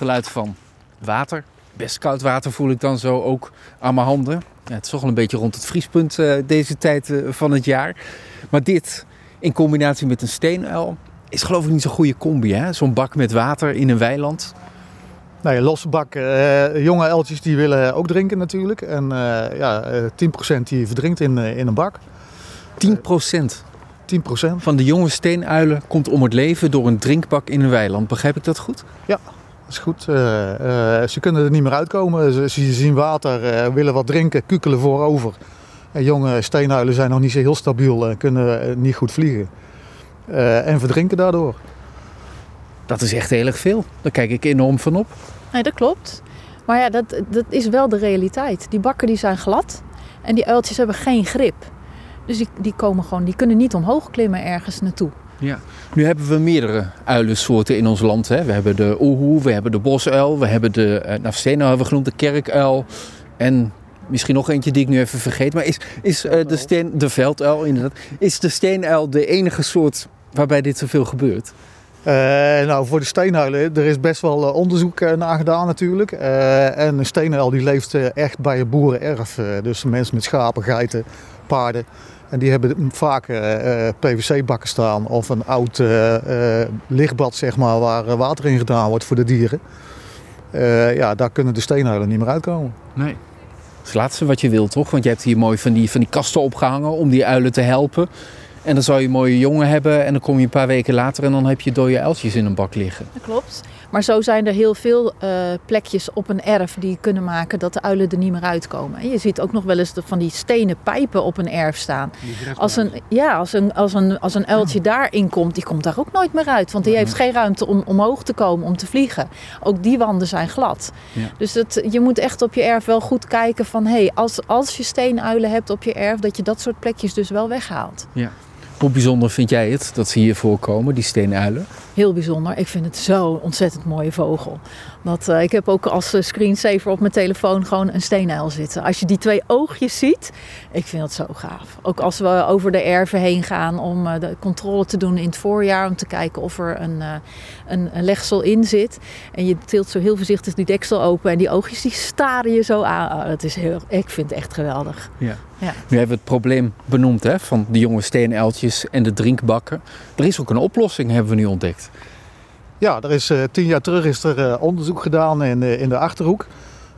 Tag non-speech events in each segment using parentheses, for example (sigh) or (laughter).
geluid van water. Best koud water voel ik dan zo ook aan mijn handen. Ja, het is toch wel een beetje rond het vriespunt uh, deze tijd uh, van het jaar. Maar dit in combinatie met een steenuil is geloof ik niet zo'n goede combi. hè? Zo'n bak met water in een weiland. Nee, losse bak. Uh, jonge eltjes die willen ook drinken natuurlijk. En ja, 10% die verdrinkt in, in een bak. 10%? 10%. Van de jonge steenuilen komt om het leven door een drinkbak in een weiland. Begrijp ik dat goed? Ja, is goed. Uh, uh, ze kunnen er niet meer uitkomen. Ze, ze zien water, uh, willen wat drinken, kukelen voorover. En jonge steenuilen zijn nog niet zo heel stabiel en kunnen niet goed vliegen. en verdrinken daardoor. Dat is echt heel erg veel. Daar kijk ik enorm van op. Nee, dat klopt. Maar ja, dat, dat is wel de realiteit. Die bakken die zijn glad en die uiltjes hebben geen grip. Dus die, die, komen gewoon, die kunnen niet omhoog klimmen ergens naartoe. Ja. Nu hebben we meerdere uilensoorten in ons land. Hè. We hebben de oehoe, we hebben de bosuil, we hebben de, uh, hebben we genoemd, de kerkuil. En misschien nog eentje die ik nu even vergeet. Maar is, is uh, de, steen, de velduil inderdaad, is de steenuil de enige soort waarbij dit zoveel gebeurt? Uh, nou, voor de steenuilen, er is best wel onderzoek uh, naar gedaan natuurlijk. En een steenuil die leeft echt bij een boerenerf. dus mensen met schapen, geiten, paarden. En die hebben vaak uh, PVC-bakken staan of een oud uh, lichtbad zeg maar, waar water in gedaan wordt voor de dieren. ja, daar kunnen de steenuilen niet meer uitkomen. Nee. Dat is het laatste wat je wilt, toch? Want je hebt hier mooi van die, van die kasten opgehangen om die uilen te helpen. En dan zou je mooie jongen hebben en dan kom je een paar weken later en dan heb je dode uiltjes in een bak liggen. Dat klopt. Maar zo zijn er heel veel uh, plekjes op een erf die kunnen maken dat de uilen er niet meer uitkomen. En je ziet ook nog wel eens van die stenen pijpen op een erf staan. Als een, ja, als een, als een, als een uiltje ja. daarin komt, die komt daar ook nooit meer uit. Want die heeft geen ruimte om omhoog te komen, om te vliegen. Ook die wanden zijn glad. Ja. Dus dat, je moet echt op je erf wel goed kijken van... hé, hey, als, als je steenuilen hebt op je erf, dat je dat soort plekjes dus wel weghaalt. Ja. Hoe bijzonder vind jij het dat ze hier voorkomen, die steenuilen? Heel bijzonder. Ik vind het zo'n ontzettend mooie vogel. Dat, uh, ik heb ook als screensaver op mijn telefoon gewoon een steenuil zitten. Als je die twee oogjes ziet, ik vind dat zo gaaf. Ook als we over de erven heen gaan om uh, de controle te doen in het voorjaar. Om te kijken of er een, uh, een, een, legsel in zit. En je tilt zo heel voorzichtig die deksel open. En die oogjes die staren je zo aan. Oh, dat is heel, ik vind het echt geweldig. Ja. Ja. Nu hebben we het probleem benoemd hè, van de jonge steenuiltjes en de drinkbakken. Er is ook een oplossing, hebben we nu ontdekt. Ja, er is uh, tien jaar terug is er uh, onderzoek gedaan in, uh, in de Achterhoek.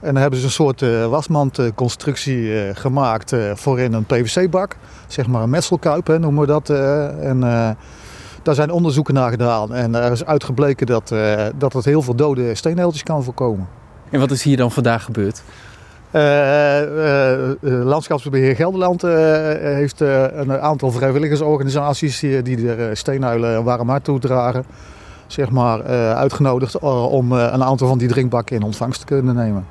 En dan hebben ze een soort wasmandconstructie gemaakt voor in een PVC-bak. Zeg maar een metselkuip hè, noemen we dat. en daar zijn onderzoeken naar gedaan. En er is uitgebleken dat, dat het heel veel dode steenheeltjes kan voorkomen. En wat is hier dan vandaag gebeurd? Landschapsbeheer Gelderland heeft een aantal vrijwilligersorganisaties die, er steenuilen een warm hart toedragen zeg maar, uitgenodigd om een aantal van die drinkbakken in ontvangst te kunnen nemen.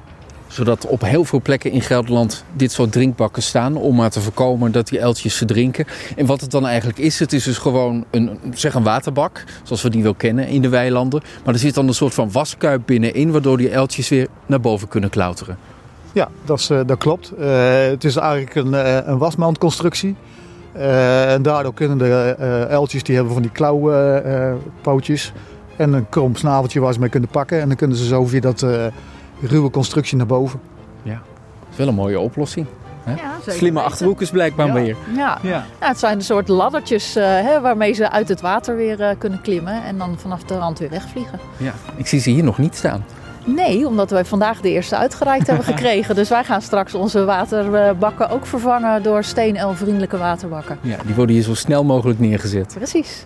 Zodat op heel veel plekken in Gelderland dit soort drinkbakken staan om maar te voorkomen dat die uiltjes verdrinken. En wat het dan eigenlijk is, het is dus gewoon een, zeg een waterbak, zoals we die wel kennen in de weilanden. Maar er zit dan een soort van waskuip binnenin, waardoor die uiltjes weer naar boven kunnen klauteren. Ja, dat, is, dat klopt. het is eigenlijk een, een wasmandconstructie. Uh, en daardoor kunnen de uh, uiltjes, die hebben van die klauwpootjes uh, en een krom snaveltje waar ze mee kunnen pakken. En dan kunnen ze zo via dat ruwe constructie naar boven. Ja, dat is wel een mooie oplossing. Hè? Ja, Slimme achterhoekers blijkbaar ja. weer. Ja. Ja. ja. het zijn een soort laddertjes hè, waarmee ze uit het water weer kunnen klimmen en dan vanaf de rand weer wegvliegen. Ja, ik zie ze hier nog niet staan. Nee, omdat wij vandaag de eerste uitgereikt hebben (laughs) gekregen. Dus wij gaan straks onze waterbakken ook vervangen door steenelvriendelijke waterbakken. Ja, die worden hier zo snel mogelijk neergezet. Precies.